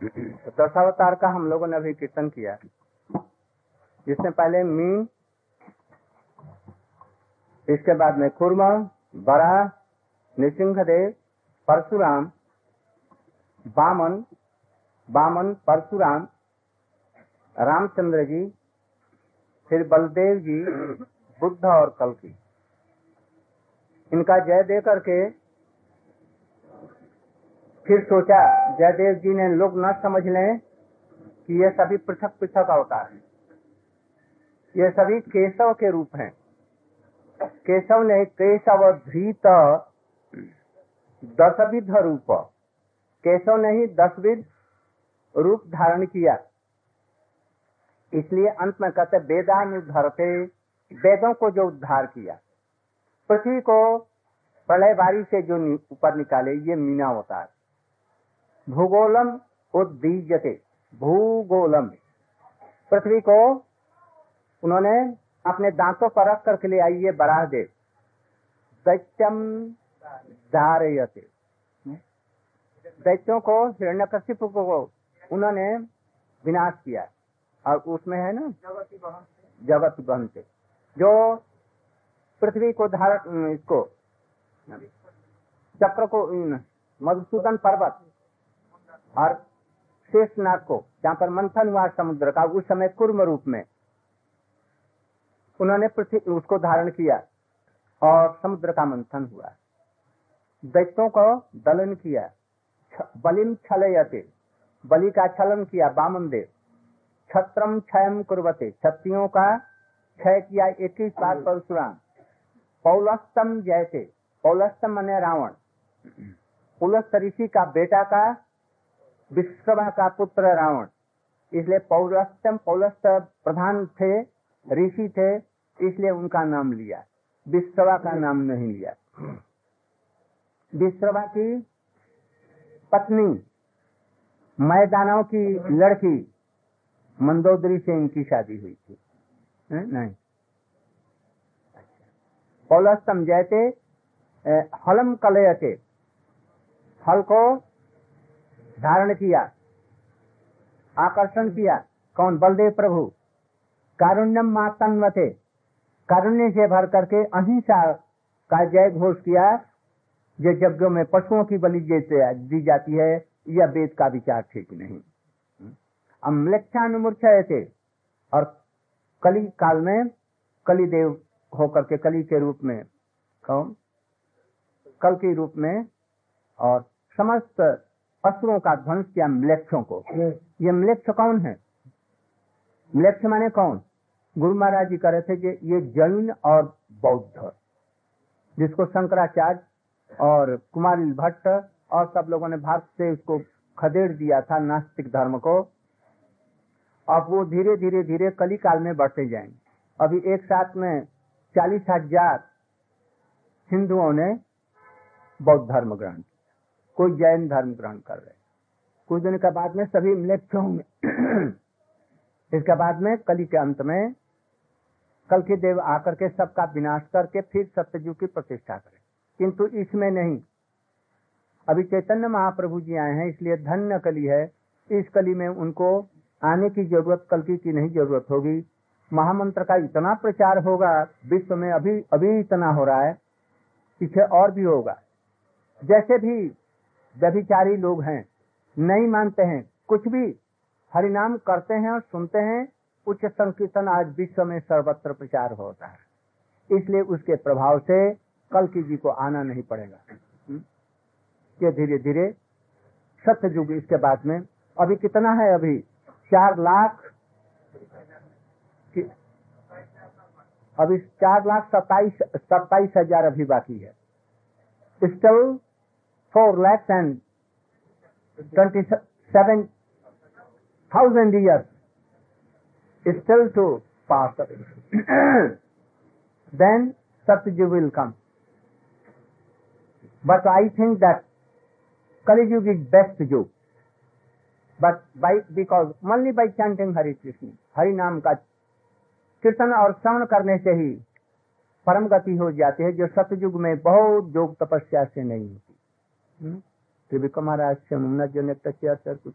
तो दशावतार का हम लोगों ने अभी कीर्तन किया। जिसमें पहले मी, इसके बाद में कुर्मा बरा नृसिंहदेव, परशुराम, बामन बामन, परशुराम रामचंद्र जी फिर बलदेव जी बुद्ध और कलकी। इनका जय दे करके फिर सोचा, जयदेव जी ने लोग न समझ लें कि ये सभी पृथक पृथक अवतार हैं। ये सभी केशव के रूप हैं। केशव ने केशव धृत दसविध रूप। केशव ने ही दसविध रूप धारण किया। इसलिए अंत में कहते, वेदानुधरते, वेदों को जो उद्धार किया। पृथ्वी को प्रलय बारी से जो ऊपर निकाले, ये मीना अवतार भूगोलम उद्दीजते भूगोलम। पृथ्वी को उन्होंने अपने दांतों पर रख करके ले आई ये बराह देव दैत्यम धारयते। दैत्यों को हिरण्यकशिप को उन्होंने विनाश किया। और उसमें है ना? जगत बनते। जो पृथ्वी को धारण इसको, चक्र को मधुसूदन पर्वत और शेषनाग को, जहाँ पर मंथन हुआ समुद्र का, उस समय कुर्म रूप में, उन्होंने उसको धारण किया और समुद्र का मंथन हुआ। दैत्यों को दलन किया बलिम छलयते, बलि का छलन किया बामन देव छत्रम क्षय कुरते क्षत्रियों का क्षय किया इक्कीस बार परशुराम, पौलस्तम जैसे पौलस्तम मने रावण, पुलस्त ऋषि का बेटा का विश्वभा का पुत्र रावण। इसलिए पौलस्तम पौलस्त प्रधान थे, ऋषि थे, इसलिए उनका नाम लिया। विश्वभा का नाम नहीं लिया। विश्वभा की पत्नी, मैदानों की लड़की, मंदोदरी से इनकी शादी हुई थी। नहीं। पौलस्तम जैसे हलम कलयते, हल को धारण किया, आकर्षण किया, कौन? बलदेव प्रभु। कारुण्यम मातन्वते। कारुण्य से भर करके अहिंसा का जय घोष किया, जो यज्ञों में पशुओं की बलि जैसे दी जाती है, यह वेद का विचार ठीक नहीं। अम्लेक्षानुमूर्छा थे और कली काल में कली देव होकर के कली के रूप में, कौन? कल के रूप में, और समस्त असुरों का ध्वंस किया म्लेक्षों को। ये म्लेक्ष कौन है? म्लेक्ष माने कौन? गुरु महाराज जी कह रहे थे कि ये जैन और बौद्ध जिसको शंकराचार्य और कुमार भट्ट और सब लोगों ने भारत से उसको खदेड़ दिया था नास्तिक धर्म को अब वो धीरे धीरे धीरे कली काल में बढ़ते जाएँगे। अभी एक साथ में चालीस हज़ार हिंदुओं ने बौद्ध धर्म ग्रहण किया। कोई जैन धर्म ग्रहण कर रहे कुछ दिन के बाद में सभी मृत होंगे इसके बाद में कली के अंत में कल के देव आकर के सबका विनाश करके फिर सत्यजु की प्रतिष्ठा करें। किंतु इसमें नहीं। अभी चैतन्य महाप्रभु जी आए हैं इसलिए धन्य कली है। इस कली में उनको आने की ज़रूरत कल की, की नहीं ज़रूरत होगी। महामंत्र का इतना प्रचार होगा विश्व में अभी अभी इतना हो रहा है पीछे और भी होगा। जैसे भी व्यभिचारी लोग हैं। नहीं मानते हैं। कुछ भी हरिनाम करते हैं और सुनते हैं, उच्च संकीर्तन आज विश्व में सर्वत्र प्रचार होता है। इसलिए उसके प्रभाव से कल की जी को आना नहीं पड़ेगा। हम्म? ये धीरे धीरे सत्य युग इसके बाद में। अभी कितना है अभी? चार लाख अभी चार लाख सत्ताईस सत्ताईस हज़ार अभी बाकी है। Still four lakhs and twenty-seven thousand years is still to pass away. then Satyajug will come. But I think that Kali Yuga is best Yug. But by because only by chanting Hare Krishna, Hari नाम का कीर्तन और श्रवण करने से ही परम गति हो जाती है जो सतयुग में बहुत योग तपस्या से नहीं मुन्ना जो ने कुछ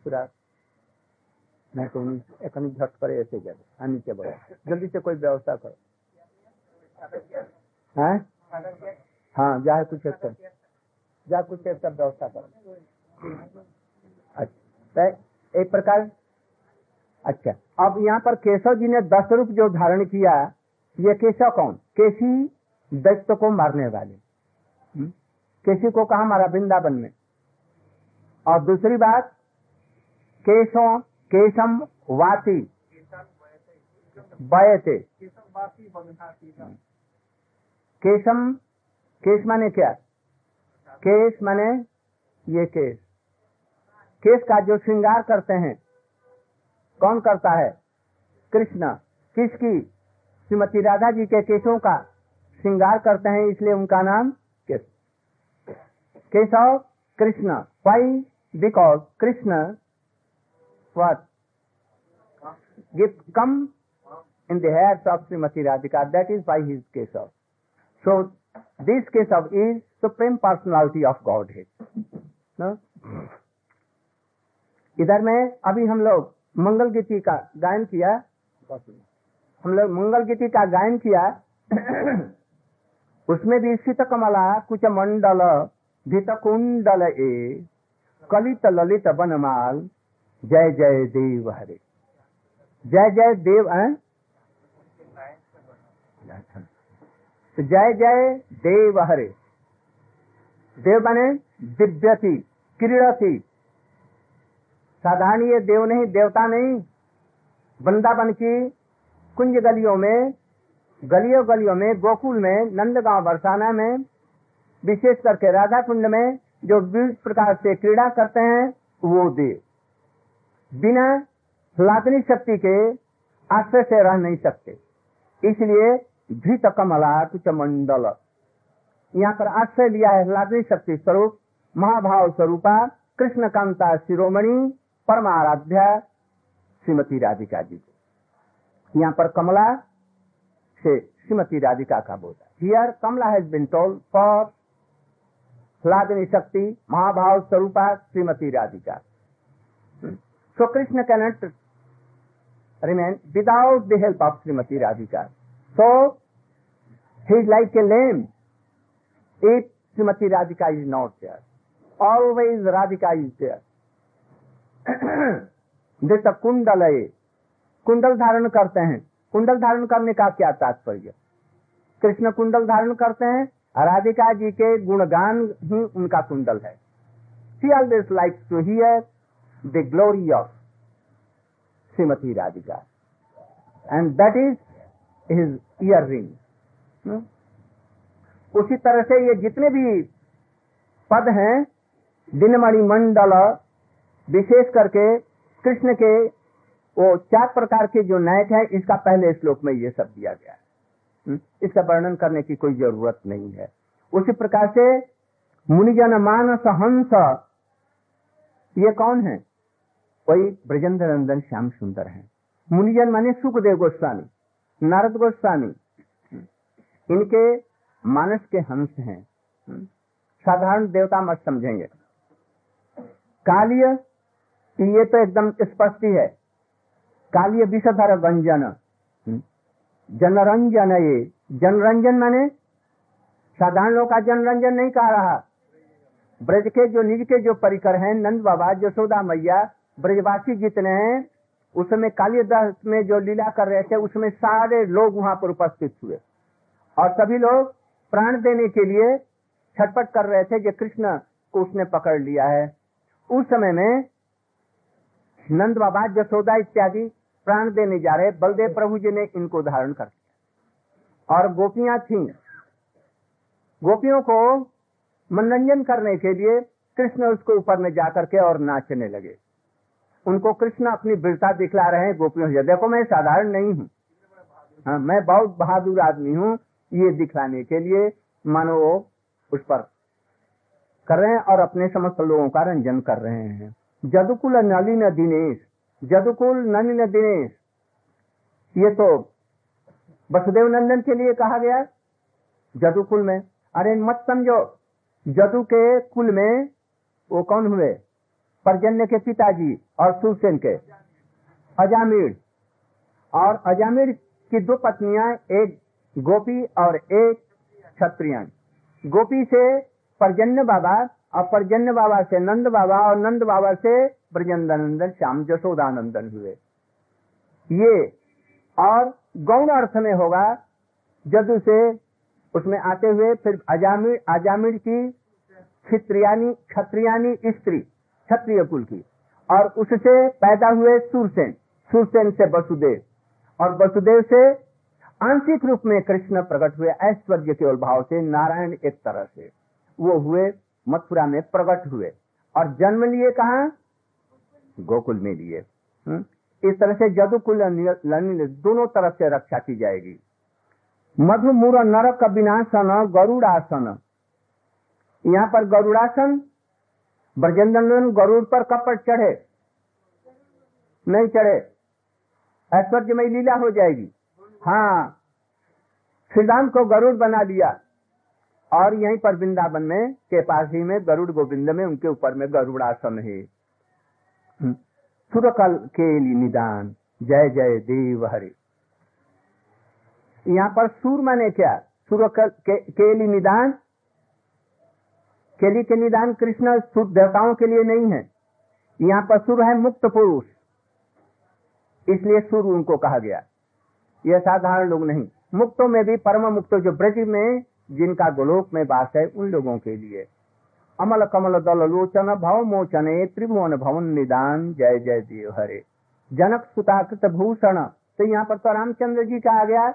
नहीं तो एक झट करे ऐसे नीचे जल्दी से कोई व्यवस्था करो। हैं? कुछ एक जा कुछ एक व्यवस्था करो। अच्छा तो एक प्रकार अच्छा अब यहाँ पर केशव जी ने दस रूप जो धारण किया, ये केशव कौन? केसी दैत्य को मारने वाले। हम्म? केसी को कहा मारा वृंदावन में। और दूसरी बात, केशो, केशम वाती बयते। केशम, केश माने क्या? केश माने ये केश। केश का जो श्रृंगार करते हैं, कौन करता है? कृष्ण। किसकी? श्रीमती राधा जी के केशों का श्रृंगार करते हैं, इसलिए उनका नाम Keshav Krishna why because Krishna what come in the of Shrimati Radhika that is by his Keshav so this Keshav is supreme personality of Godhead इधर में अभी हम लोग मंगल गीति का गायन किया। हम लोग मंगल गीति का गायन किया। उसमें भी शीतकमला कुछ मंडल भित कुंडल ए कलित ललित बनमाल, जय जय देव हरे। जय जय देव, हैं? तो जय जय देव हरे। देव बने दिव्य थी क्रीड़ा थी साधारण ये देव नहीं, देवता नहीं। वृंदावन की कुंज गलियों में, गलियों गलियों में, गोकुल में, नंदगांव, बरसाना में विशेष करके राधा कुंड में जो विविध प्रकार से क्रीड़ा करते हैं, वो देव। बिना लादनी शक्ति के आश्रय से रह नहीं सकते। इसलिए धृत कमला कुछ मंडल। यहाँ पर आश्रय लिया है लादनी शक्ति स्वरूप, महाभाव स्वरूपा कृष्ण कांता शिरोमणि, परमाराध्या, श्रीमती राधिका जी को। यहाँ पर कमला से श्रीमती राधिका का बोध here Kamala has been told for श्लाघनी शक्ति, महाभाव स्वरूप, Shrimati Radhika. So Krishna cannot remain without the help of Shrimati Radhika so he like a lame if Shrimati Radhika is not there always Radhika is there जैसे कुंडल है, कुंडल धारण करते हैं। कुंडल धारण करने का क्या तात्पर्य? कृष्ण कुंडल धारण करते हैं राधिका जी के गुणगान ही उनका कुंडल है He always likes to hear the glory of Srimati Radhika. And that is his earring. Hmm? उसी तरह से ये जितने भी पद हैं, दिनमणि मंडल, विशेष करके कृष्ण के, वो चार प्रकार के जो नायक है, इसका पहले श्लोक में ये सब दिया गया है? इसका वर्णन करने की कोई ज़रूरत नहीं है। उसी प्रकार से मुनिजन मानस हंस, ये कौन है? वही ब्रजेंद्र नंदन श्याम सुंदर है। मुनिजन माने सुखदेव गोस्वामी, नारद गोस्वामी। इनके मानस के हंस हैं। साधारण देवता मत समझेंगे। कालिय, ये तो एकदम स्पष्ट ही है। कालिय विषधर व्यंजन। जनरंजन है ये जनरंजन माने साधारण लोग का जनरंजन नहीं कह रहा। ब्रज के जो निज के जो परिकर हैं, नंद बाबा यशोदा मैया, ब्रजवासी जितने हैं, उसमें कालिदास में जो लीला कर रहे थे, उसमें सारे लोग वहाँ पर उपस्थित हुए। और सभी लोग प्राण देने के लिए छटपट कर रहे थे जो कृष्ण को उसने पकड़ लिया है। उस समय में नंद बाबा यशोदा इत्यादि प्राण देने जा रहे बलदेव प्रभु जी ने इनको धारण कर लिया और गोपियाँ थीं। गोपियों को मनोरंजन करने के लिए कृष्ण उसको ऊपर में जाकर के और नाचने लगे। उनको कृष्ण अपनी वीरता दिखला रहे हैं गोपियों से देखो मैं साधारण नहीं हूँ। हाँ, मैं बहुत बहादुर आदमी हूँ ये दिखलाने के लिए मानो वो उस पर कर रहे हैं और अपने समस्त लोगों का रंजन कर रहे हैं। जदुकुल नलिन दिनेश जदुकुल नलिन दिनेश। ये तो वसुदेव नंदन के लिए कहा गया। जदुकुल में। अरे मत समझो, जदु के कुल में वो कौन हुए? परजन्य के पिताजी और सुरसेन के। अजामिर। और अजामिर की दो पत्नियाँ, एक गोपी और एक क्षत्रियन गोपी से परजन्य बाबा और परजन्य बाबा से नंद बाबा और नंद बाबा से ब्रजंदानंदन श्याम जशोदानंदन हुए। ये और गौण अर्थ में होगा जदु से उसमें आते हुए फिर अजामिर अजामिर की क्षत्रियानी क्षत्रियानी स्त्री, क्षत्रिय कुल की, और उससे पैदा हुए सूरसेन सूरसेन से वसुदेव, और वसुदेव से आंशिक रूप में कृष्ण प्रकट हुए ऐश्वर्य केवल भाव से नारायण एक तरह से, वो हुए मथुरा में प्रकट हुए, और जन्म लिए कहा? गोकुल में लिए। हम्म? इस तरह से जदुकुल दोनों तरफ़ से रक्षा की जाएगी। मधुमुर नरक का विनाशन, गरुड़ासन। यहाँ पर गरुड़ासन ब्रजेंद्र गरुड़ पर कपट चढ़े। नहीं चढ़े। ऐश्वर्यमय लीला हो जाएगी। हाँ। श्रीराम को गरुड़ बना दिया और यहीं पर वृंदावन में, के पास ही में गरुड़ गोविंद में, उनके ऊपर में गरुड़ासन है। सुरकल के निदान। जय जय देव हरे। यहाँ पर सूर माने क्या? सुरकल के, केली निदान? केली के निदान कृष्ण देवताओं के लिए नहीं है। यहाँ पर सुर है मुक्त पुरुष। इसलिए सुर उनको कहा गया। यह साधारण लोग नहीं। मुक्तों में भी परम मुक्त जो ब्रज में जिनका गोलोक में वास है उन लोगों के लिए। अमल कमल दल लोचन भव मोचने त्रिभुवन भवन निदान। जय जय देव हरे। जनक सुताकृत भूषण तो यहाँ पर तो रामचंद्र जी का आ गया।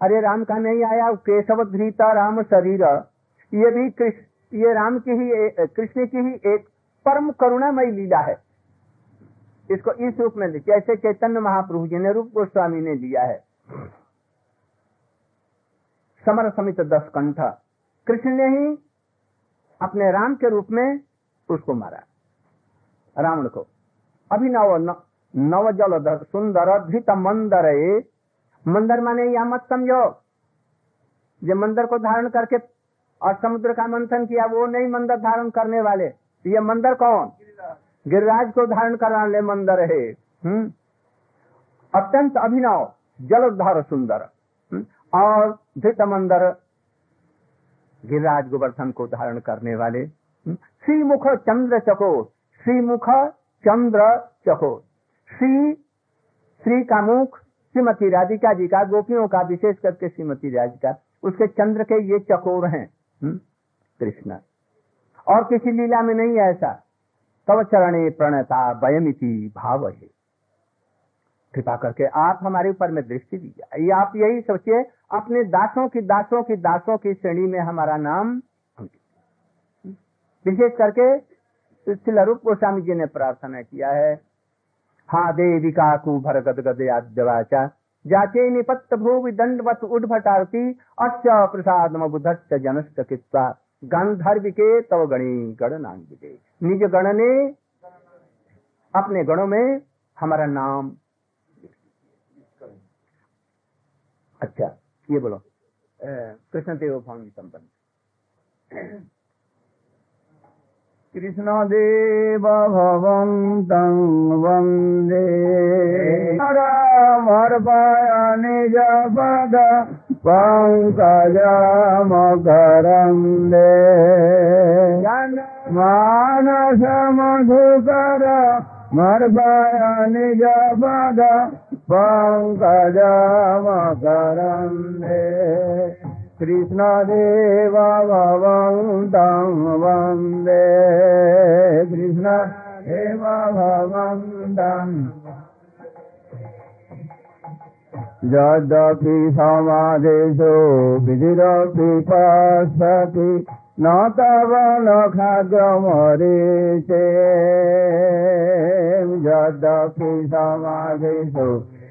अरे राम का नहीं आया केशव धृता राम शरीर। ये भी कृष्ण, ये राम की ही कृष्ण की ही एक परम करुणामयी लीला है। इसको इस रूप में जैसे चैतन्य महाप्रभु जी ने रूप गोस्वामी ने दिया है। समर समित दस कंठ। कृष्ण ने ही अपने राम के रूप में उसको मारा। रावण को अभिनव नव जल सुंदर धृत मंदर। मंदर माने या मत समझो। जो मंदिर को धारण करके और समुद्र का मंथन किया, वो नहीं मंदिर धारण करने वाले। ये मंदिर कौन? गिरिराज को धारण करने मंदिर है। हम्म? अत्यंत अभिनव, जलोद्धार सुंदर। हम्म? और धृत मंदिर गिरिराज गोवर्धन को धारण करने वाले हम्म? श्रीमुख चंद्र चकोर श्रीमुख चंद्र चकोर श्री श्री का मुख श्रीमती राधिका जी का, गोपियों का, विशेष करके श्रीमती राधिका उसके चंद्र के ये चकोर हैं हम्म? कृष्ण और किसी लीला में नहीं ऐसा तव चरणे प्रणता वयमिति भाव है कृपा करके आप हमारे ऊपर में दृष्टि दीजिए। आप यही सोचिए, अपने दासों की दासों की दासों की श्रेणी में हमारा नाम विशेष करके रूप गोस्वामी जी ने प्रार्थना किया है, हा देविका कुभर गद गद याद्यवाचा जाचे निपत्त भूवि दंडवत उद्भटारती अश्य प्रसाद बुधश्च जनश्च कित्वा, गांधर्विके तव गणी गणनांगिके निज गण ने अपने गणों में हमारा नाम अच्छा ये बोलो। कृष्ण देव भवन संपन्न कृष्णदेव भवन्तं वंदे। रामर्पय निजपद पङ्कजमकरन्दे मानसमधुकर मर्पय निजपद पङ्कजमकरन्दे कृष्णदेव भवन्तं वंदे। कृष्ण एव भवन्तम् यद्यपि समादेशो विधिरपि पश्यति, न तव न खाग्रमरीचे यद्यपि समादेशो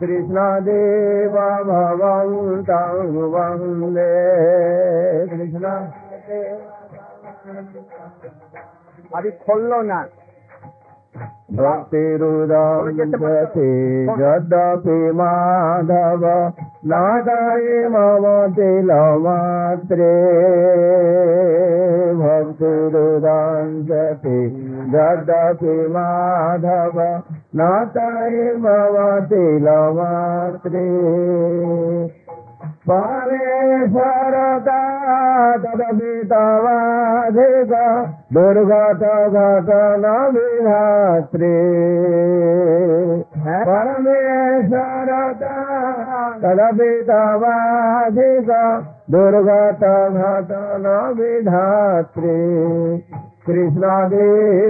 कृष्णदेव भवन्तं वंदे कृष्ण अभी खोल लो ना भक्तिरुदन्ते यद्यपि माधव नादाय मम तिलमात्रे भक्तिरुदन्ते यद्यपि माधव नाताये बाबा तेला मात्रे। पारे शरदा तदपितावाधिका दुर्गाता गाता नाभिधात्रे परमेश्वरता तदपितावाधिका दुर्गाता घाता नाभिधात्रे कृष्णादेवभवन्तं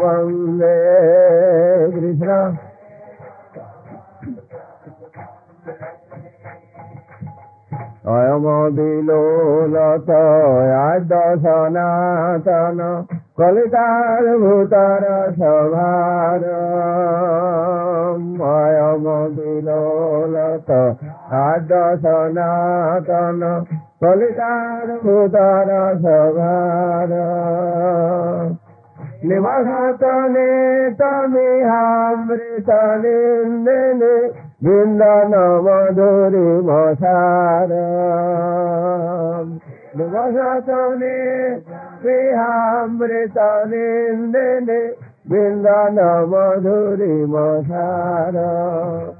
वन्दे कृष्ण অয়মদিলো লতয়াদশনাতন কলিতার ভূতার সভার। অয়মদিলো লত আদশনাতন Solitario putara sogara. Nivasatane tami hamritane nene. Vindana madhuri masara.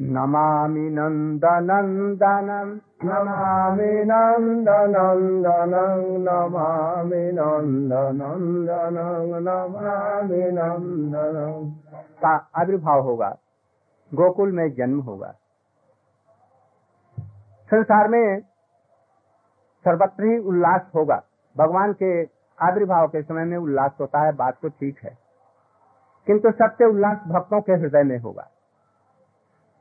Namami नन्दनन्दनम् Namami नन्दनन्दनं Namami नन्दनन्दनं, Namami नन्दनं का आविर्भाव होगा? गोकुल में जन्म होगा। संसार में सर्वत्र ही उल्लास होगा। भगवान के आविर्भाव के समय में उल्लास होता है, बात तो ठीक है। किंतु सबसे उल्लास भक्तों के हृदय में होगा।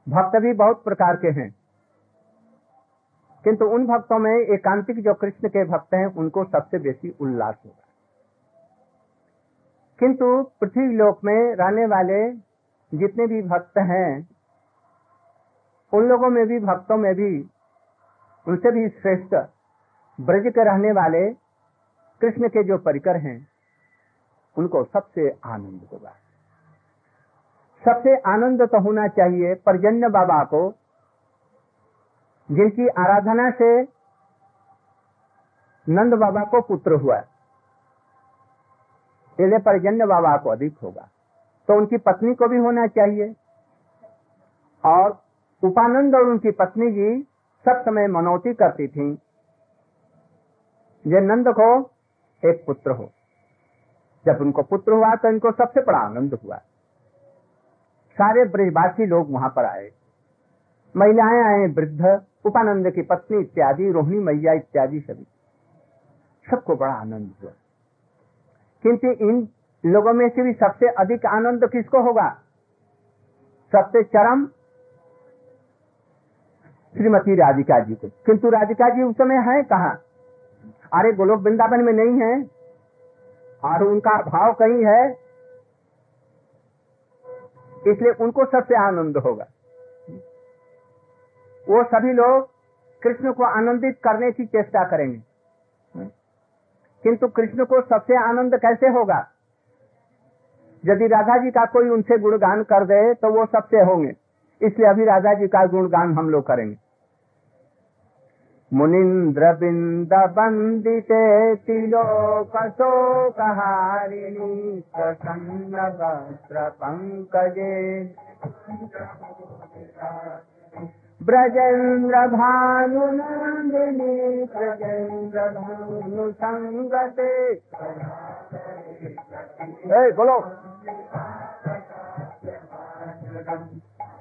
भक्त भी बहुत प्रकार के हैं। किंतु उन भक्तों में एकांतिक जो कृष्ण के भक्त हैं, उनको सबसे बेसी उल्लास होगा किंतु पृथ्वी लोक में रहने वाले जितने भी भक्त हैं, उन लोगों में भी, भक्तों में भी, उनसे भी श्रेष्ठ ब्रज के रहने वाले कृष्ण के जो परिकर हैं, उनको सबसे आनंद होगा। सबसे आनंद तो होना चाहिए परजन्य बाबा को, जिनकी आराधना से नंद बाबा को पुत्र हुआ। इसलिए परजन्य बाबा को अधिक होगा। तो उनकी पत्नी को भी होना चाहिए। और उपानंद और उनकी पत्नी जी सब समय मनौती करती थी ये नंद को एक पुत्र हो। जब उनको पुत्र हुआ तो इनको सबसे बड़ा आनंद हुआ। सारे ब्रजवासी लोग वहाँ पर आए। महिलाएँ आए, वृद्ध, उपानंद की पत्नी इत्यादि, रोहिणी मैया इत्यादि सभी। सबको बड़ा आनंद हुआ। किंतु इन लोगों में से भी सबसे अधिक आनंद किसको होगा? सबसे चरम श्रीमती राधिका जी को। किंतु राधिका जी उस समय है कहा? अरे गोलोक वृंदावन में नहीं है। और उनका भाव कहीं है? इसलिए उनको सबसे आनंद होगा। वो सभी लोग कृष्ण को आनंदित करने की चेष्टा करेंगे। किंतु कृष्ण को सबसे आनंद कैसे होगा? यदि राधा जी का कोई उनसे गुणगान कर दे तो वो सबसे होंगे। इसलिए अभी राधा जी का गुणगान हम लोग करेंगे। मुनीन्द्रबिन्दवन्दिते तिलोकशोकहारिणी प्रसन्नवस्त्रपङ्कजे। ब्रजेन्द्रभानुनन्दिनी ब्रजेन्द्रभानुसङ्गते।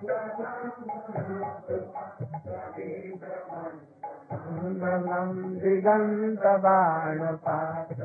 दिगंत बाण दिगन्तबाणपात्र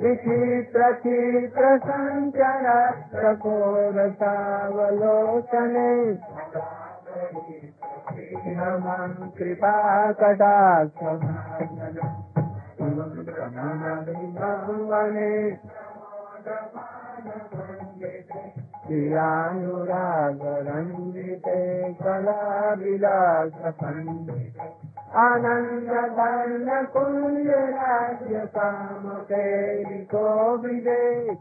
बराभय सुरत्करे प्रभूत सम्पदालय सखीहमम् नङ्गरङ्गमङ्गला मङ्गलम् दिगन्तबाणपा निरन्तरम् वशीकृता आनंद दान कुल राज्य काम तेरी को विजय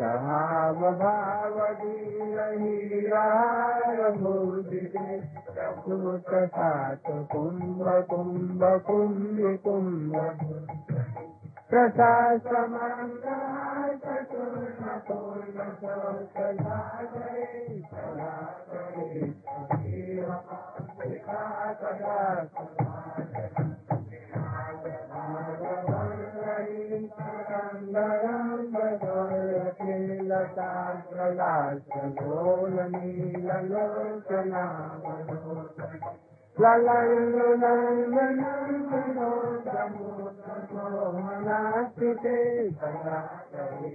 सहाव भाव दी रही राजे साथ कुंभ कुंभ कुंभ कुंभ कुम्भ कुम्भ ललन्नुनन्दनन्दनोदमोदमोहनास्तिते नमाचितात्रिरेककम् उपन्तये त्रिसूत्रमण्डलीगुण सलोलनेन कुन्दला प्रचूर्णमूर्चूर्चिते कदा करे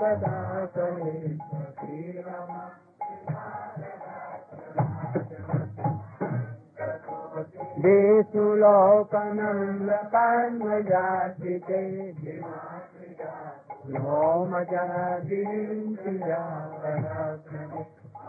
कदा करे देशुलोकनन्दकर्मजातिते व्योमजादिन्त्रिया अपारते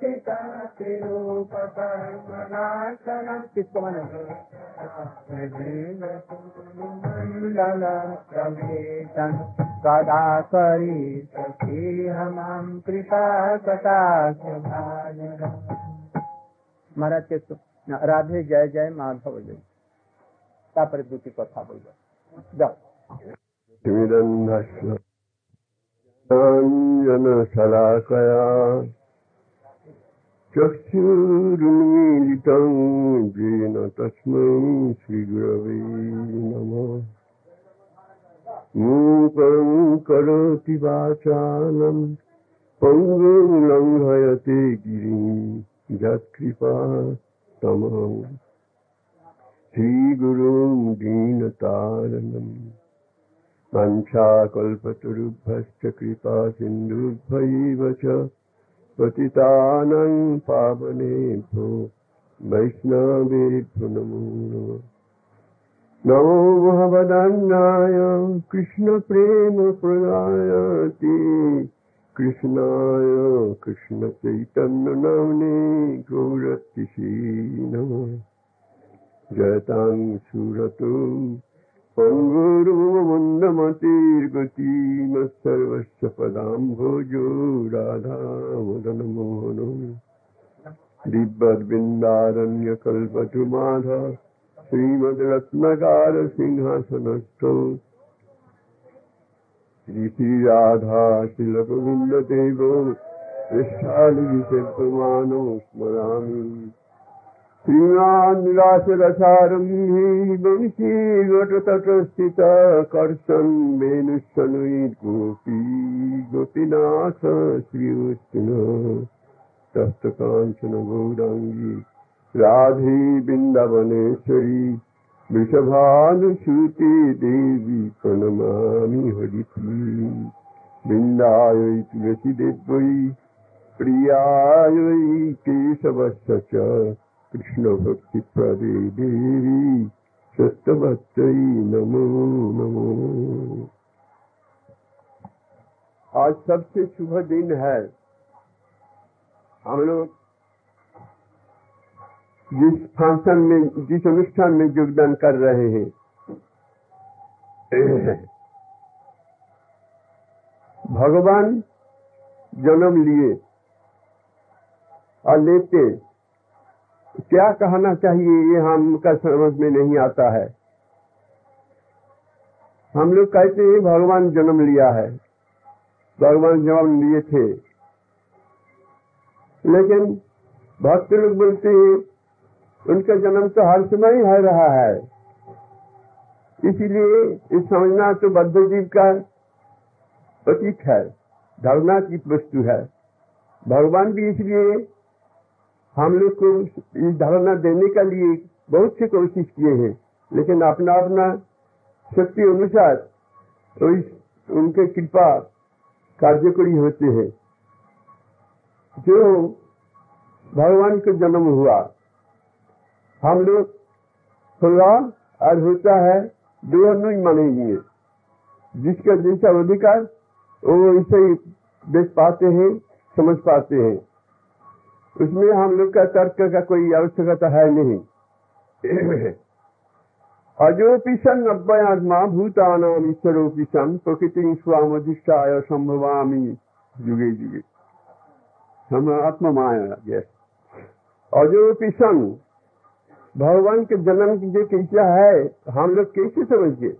चितातिरूपकर्मनाशनं किसको माने मण्डलप्रवेशन् कदा करी सखी हमां कृपा कटाक्ष महाराज के राधे जय जय माधव जय तापर दुटी कथा बोल जाओ जनशलाकया चक्षुरुन्मीलितं येन तस्मै श्रीगुरवे नमः मूकं करोति वाचालं पङ्गुं लङ्घयते गिरिं यत्कृपा श्रीगुरुं दीनतारणम् वंशाकल्पतरुभ्यश्च कृपा सिन्धुभ्यैव च पतितानं पावनेभ्यो वैष्णवेभ्यो नमो नमः। नमो भवदन्नाय कृष्णप्रेमप्रदायते। कृष्णाय कृष्णचैतन्यनाम्ने गौरतिषे नमः। जयतां सुरतो। पङ्गुरुमन्दमतिर्गतिमत्सर्वस्य पदाम्भोजो राधामदनमोहनो। दिव्यद्बिन्दारण्यकल्पतु माध श्रीमद्रत्नकार सिंहासनस्थौ श्री श्रीराधा शिलगोविन्ददेवो पृष्ठालिविषप्रमाणो स्मरामि। श्रीमान्निराशरसारम्भि वंशी वटतटस्थित कर्षन् वेणुशनुर्गोपी गोपीनाथ श्रीवृष्टिन तप्तकाञ्चन गौराङ्गी राधे वृन्दावनेश्वरी वृषभानुसूते देवी प्रणमामि हरिप्री वृन्दायै तुलसीदेव्यै प्रियायै केशवस्य च कृष्ण भक्ति प्रदे देवी सत्यवत्तई नमो नमो। आज सबसे शुभ दिन है। हम लोग जिस फ़ंक्शन में, जिस अनुष्ठान में योगदान कर रहे हैं, भगवान जन्म लिए और लेते क्या कहना चाहिए? ये हमका समझ में नहीं आता है। हम लोग कहते हैं, भगवान जन्म लिया है। भगवान जन्म लिए थे। लेकिन भक्त लोग बोलते हैं, उनका जन्म तो हर समय ही हो रहा है। इसीलिए इस समझना तो बद्ध जीव का प्रतीक है धारणा की वस्तु है। भगवान भी इसलिए हम लोग को इस धारणा देने के लिए बहुत सी कोशिश किए हैं, लेकिन अपना अपना शक्ति अनुसार तो इस उनके कृपा कार्यकरी होते हैं। जो भगवान का जन्म हुआ, हम लोग हुआ और होता है, दोनों नहीं मानेंगे। जिसका जैसा अधिकार, वो इसे देख पाते हैं, समझ पाते हैं। उसमें हम लोग का तर्क का कोई आवश्यकता है नहीं। अजोपि सन अव्ययात्मा भूतानाम ईश्वरोपि सन प्रकृति स्वामधिष्ठाय संभवामी जुगे जुगे। हम आत्मा माया यस अजोपि सन भगवान के जन्म की जो कैसा है, हम लोग कैसे समझिए?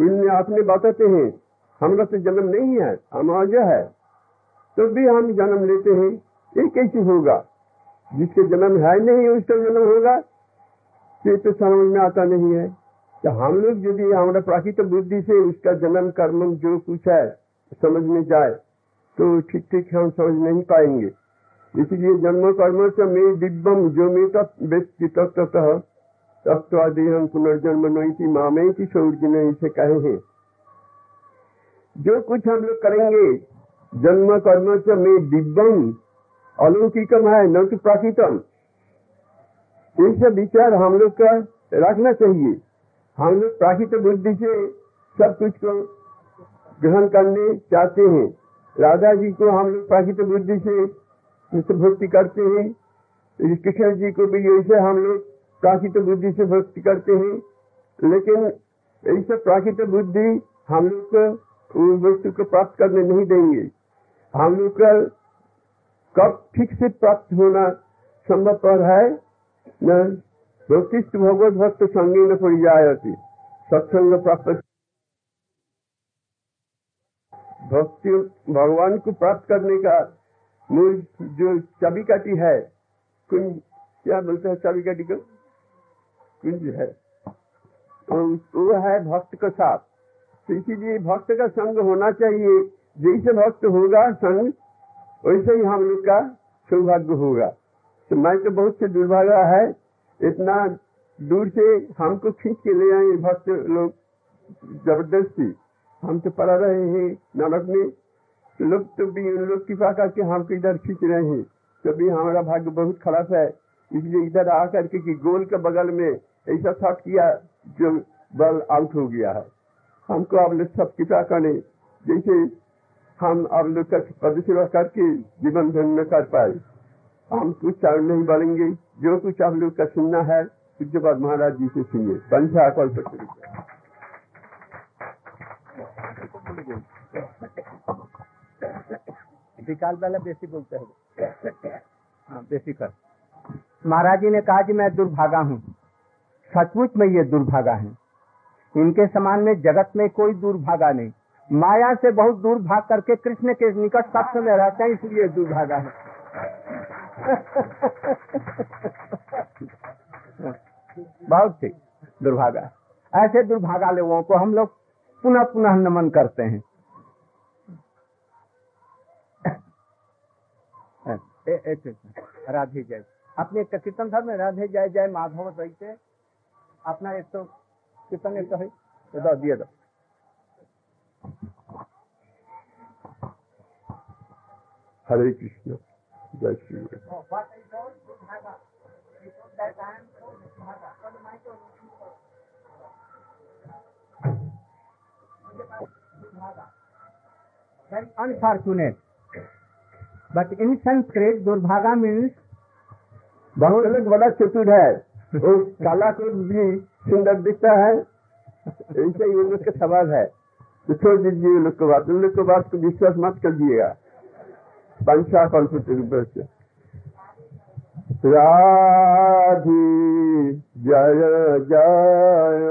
उनने आपने बताते हैं हमारा तो जन्म नहीं है, हम अजय है। तो भी हम जन्म लेते हैं। ये कैसे होगा? जिसके जन्म है नहीं उसका जन्म होगा? ये तो समझ में आता नहीं है। तो हम लोग यदि हमारा प्राकृत बुद्धि से उसका जन्म, कर्म, जो कुछ है, समझ में जाए तो ठीक ठीक हम समझ नहीं पाएँगे। इसलिए जन्म, कर्म से मे दिव्यम जो मैं व्यक्ति तत्व तत्वादेहम पुनर्जन्म नहीं थी मामे की सौर्जन इसे कहे हैं जो कुछ हम लोग करेंगे, जन्म, कर्म से मैं दिव्यम अलौकिकम है न कि प्राकृतम ऐसा विचार हम लोग का रखना चाहिए। हम लोग प्राकृत बुद्धि से सब कुछ को ग्रहण करने चाहते हैं। राधा जी को हम लोग प्राकृत बुद्धि से भक्ति करते हैं। कृष्ण जी को भी ऐसे हम लोग प्राकृत बुद्धि से भक्ति करते हैं। लेकिन ऐसा प्राकृत बुद्धि हम लोग को वस्तु को प्राप्त करने नहीं देंगे। हम लोग का कब ठीक से प्राप्त होना संभव पर है? न भक्तिष्ठ भगवत भक्त संगे न पड़ सत्संग प्राप्त भक्ति भगवान को प्राप्त करने का मूल जो चाबी काटी है, कुंज, क्या बोलते हैं चाबी काटी को? कुंज है। वो है भक्त का साथ। तो इसीलिए भक्त का संग होना चाहिए। जैसे भक्त होगा, संग वैसे ही हम लोग का सौभाग्य होगा। तो मैं तो बहुत से दुर्भाग्य है, इतना दूर से हमको खींच के ले आए भक्त लोग, ज़बरदस्ती। हम तो पड़ा रहे हैं नरक में। लोग तो भी उन लोग कृपा करके हमको इधर खींच रहे हैं। तो भी हमारा भाग्य बहुत खराब है। इसलिए इधर आकर के कि गोल के बगल में ऐसा शॉट किया जो बल आउट हो गया है। हमको अब लोग सब कृपा करें। जैसे हम अब लोग का पद सेवा करके जीवन धन्य कर पाए। हम कुछ और नहीं बढ़ेंगे। जो कुछ आप लोग का सुनना है, पूज्य बाद महाराज जी से सुनिए। पंचा कल्प विकाल वाला बेसी बोलते हैं। हाँ बेसी कर। महाराज जी ने कहा कि मैं दुर्भागा हूँ। सचमुच में ये दुर्भागा है। इनके समान में जगत में कोई दुर्भागा नहीं। माया से बहुत दूर भाग करके कृष्ण के निकट सब में रहते हैं, इसलिए दुर्भागा है। बहुत ठीक, दुर्भागा ऐसे दुर्भागा लोगों को हम लोग पुनः पुनः नमन करते हैं। राधे जय। अपने कीर्तन धर्म में, राधे जय जय माधव रहते अपना एक तो कीर्तन एक तो है। तो दिए दो। हरे कृष्ण जय Shri unfortunate. But in Sanskrit, Durbhaga means बहुत बड़ा चतुर है। उस काला को भी सुंदर दिखता है ही उन लोग का सवाल है। तो छोड़ दीजिए लोग को बात लोग को बात को विश्वास मत कर दिएगा पंचा कॉन्फिडेंस राधि जय जय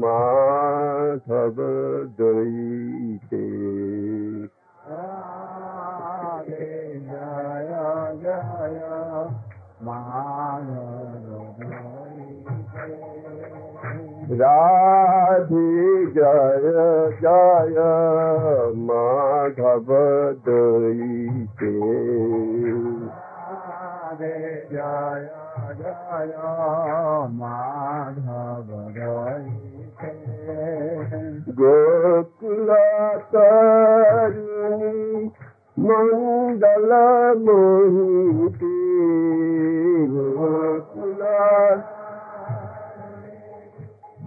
माधव दईते राधे जय जय माधव दईते जय जय माधव गोकुल तरुणी मंगल मोहिते गोकुल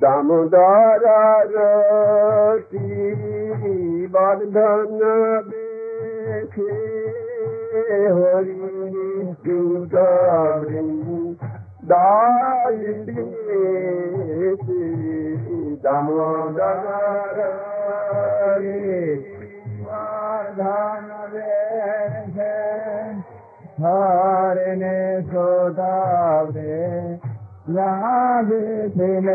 दामोर बध हरि दुगरी दा है हारे सो गे नादी बे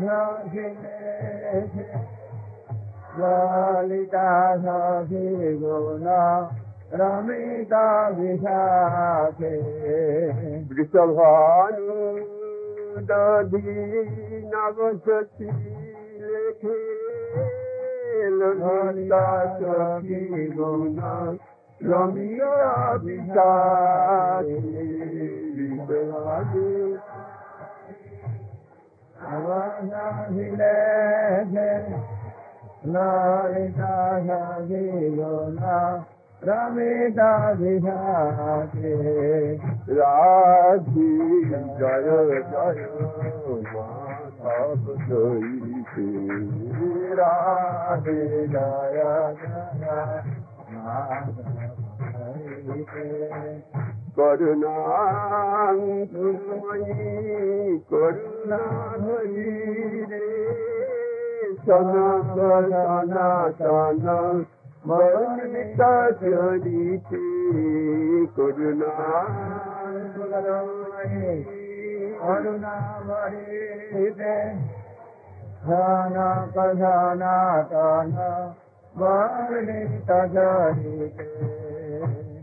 गुण रमिता गुण रमिता विशाखी गुण रमिता विशाखे राधि जय जय माधव जयते राधे जय करुणी हरी रे साल मिता करुण करुणा करणी रे ख़ाना करा ते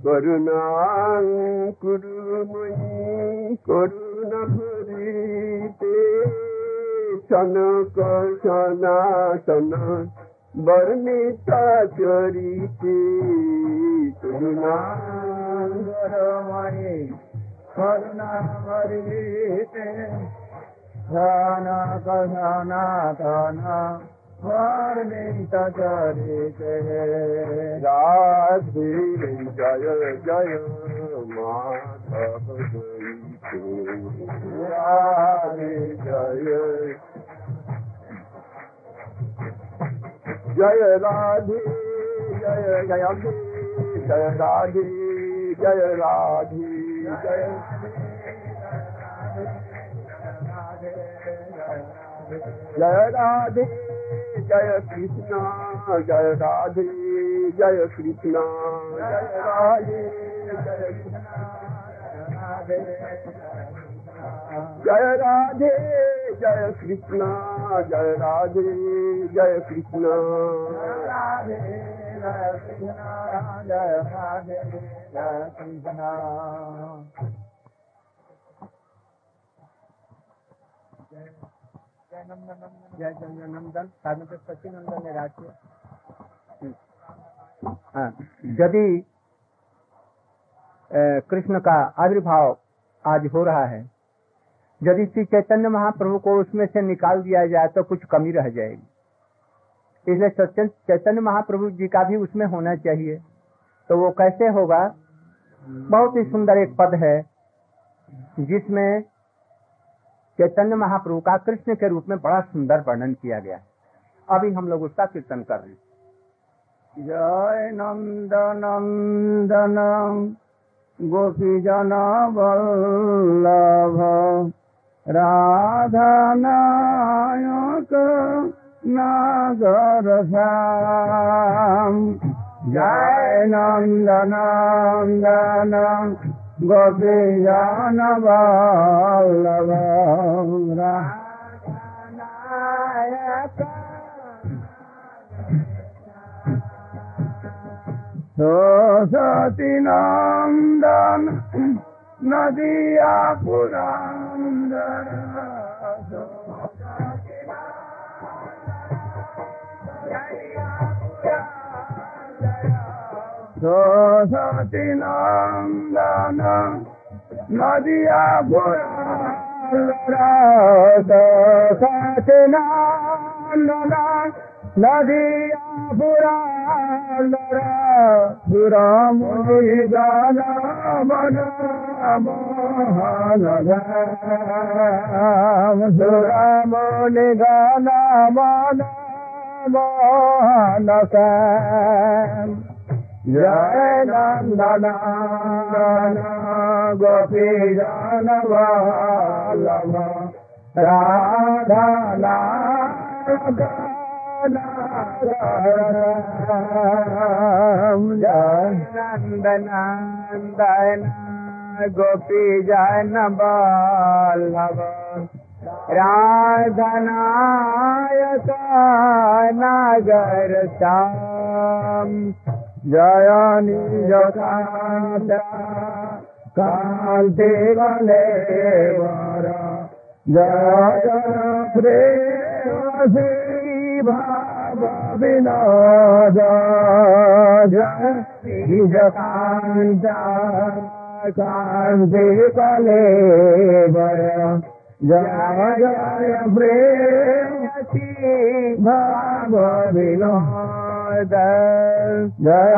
करुण कई करुन भी ते सन कना सरणीता चरी ते करुण घर करुणा भर ते राधे जय जय जयते राधे जय। जय राधे जय जय जय राधे जय राधे जय जय राधे जय कृष्ण जय राधे जय कृष्ण जय राधे जय राधे जय कृष्ण जय राधे जय कृष्ण। जय कृष्ण जय राधे जय कृष्ण जय साधन पे सचिनंदन ने हाँ, यदि कृष्ण का आविर्भाव आज हो रहा है यदि श्री चैतन्य महाप्रभु को उसमें से निकाल दिया जाए तो कुछ कमी रह जाएगी इसलिए सत्य- चैतन्य महाप्रभु जी का भी उसमें होना चाहिए तो वो कैसे होगा बहुत ही सुंदर एक पद है जिसमें चैतन्य महाप्रभु का कृष्ण के रूप में बड़ा सुंदर वर्णन किया गया। अभी हम लोग उसका कीर्तन कर रहे हैं। जय नंद नंदन गोपी जन वल्लभ राधा नायक नागर जय नंद नंदन नायक सरस्वती नंदन नदिया पुरंदर सा न बुरा लूर गाना बंदा दुराम जन गोपी जन बाल राधन जोपी नागर श्याम जय निज कांति गले वर। जय प्रेम श्री भाव विनोद जय कांत कांति गले वर। जय जय प्रेम भाव विनोद जय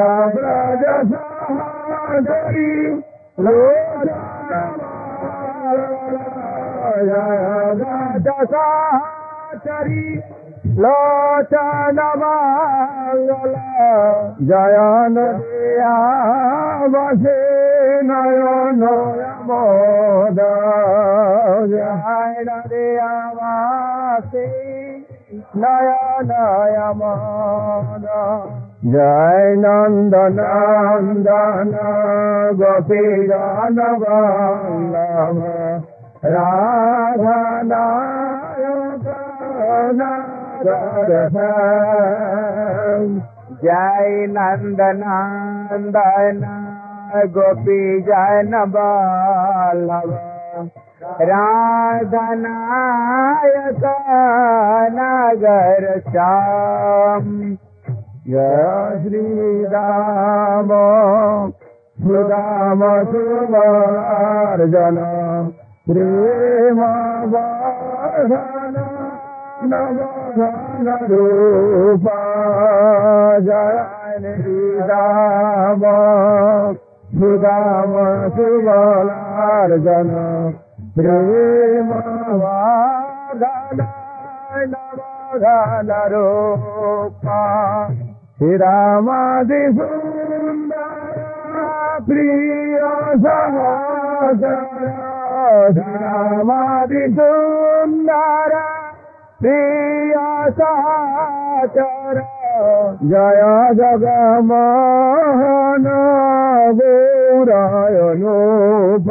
लोचल जय नया बस नये नयन मोद जय नंद नंदन गोपी जन वल्लभ राधा नायक नागर श्याम। जय नंद राधन ज श्रीगार जय श्री सुदाम श्री गानो पीराम ांदचर जय जगम न पूरूप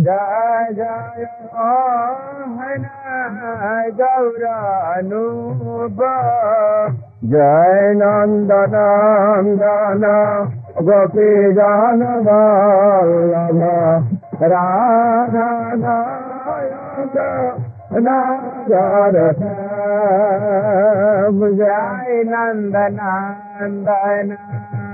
जय जय गोपी गौरू पय नंदी जान भला रो जय नंदन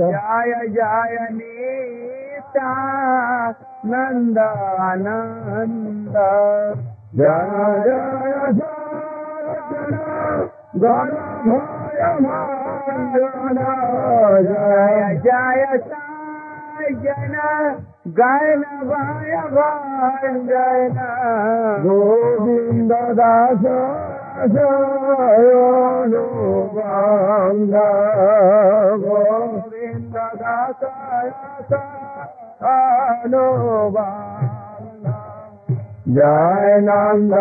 जय जय नीता नंद नंद जय न गायनि। बाब जय न गोबिंदासि दासो बय नंद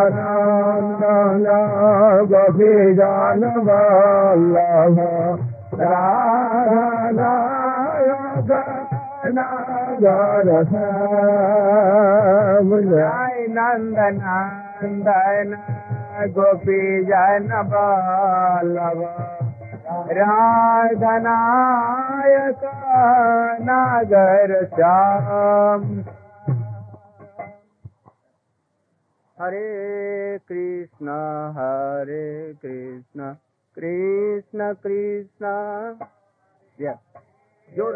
नभी जान भल जय नंद नंदन गोपी जन वल्लभ राधनायक नागर श्याम हरे कृष्ण हरे कृष्ण कृष्ण कृष्ण। ज़ोर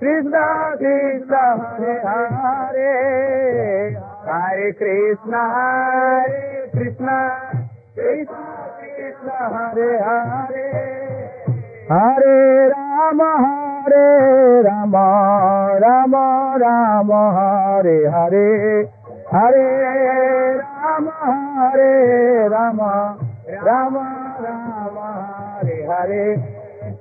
कृष्ण कृष्ण हरे हरे हरे कृष्ण हरे कृष्ण कृष्ण कृष्ण हरे हरे हरे राम हरे राम राम राम हरे हरे हरे राम हरे राम राम राम हरे हरे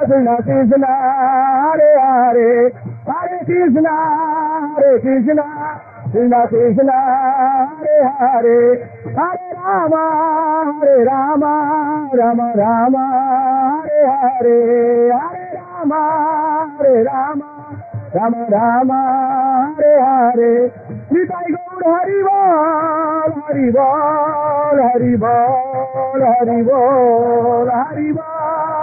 कृष्ण कृष्ण हरे हरे कृष्ण हरे कृष्ण कृष्ण कृष्ण हरे हरे हरे राम राम राम राम हरे हरे राम राम राम राम हरे हरे निताई गौर हरि बोल हरि बोल हरि बोल हरि बोल हरि बोल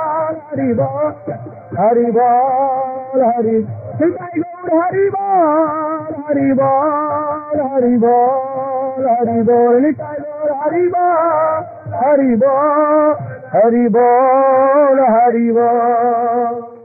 हरि बोल हरि बोल हरि निताई गौर हरि बोल हरि बोल हरि बोल हरि बोल निताई गौर हरि बोल हरि बोल हरि बोल हरि बोल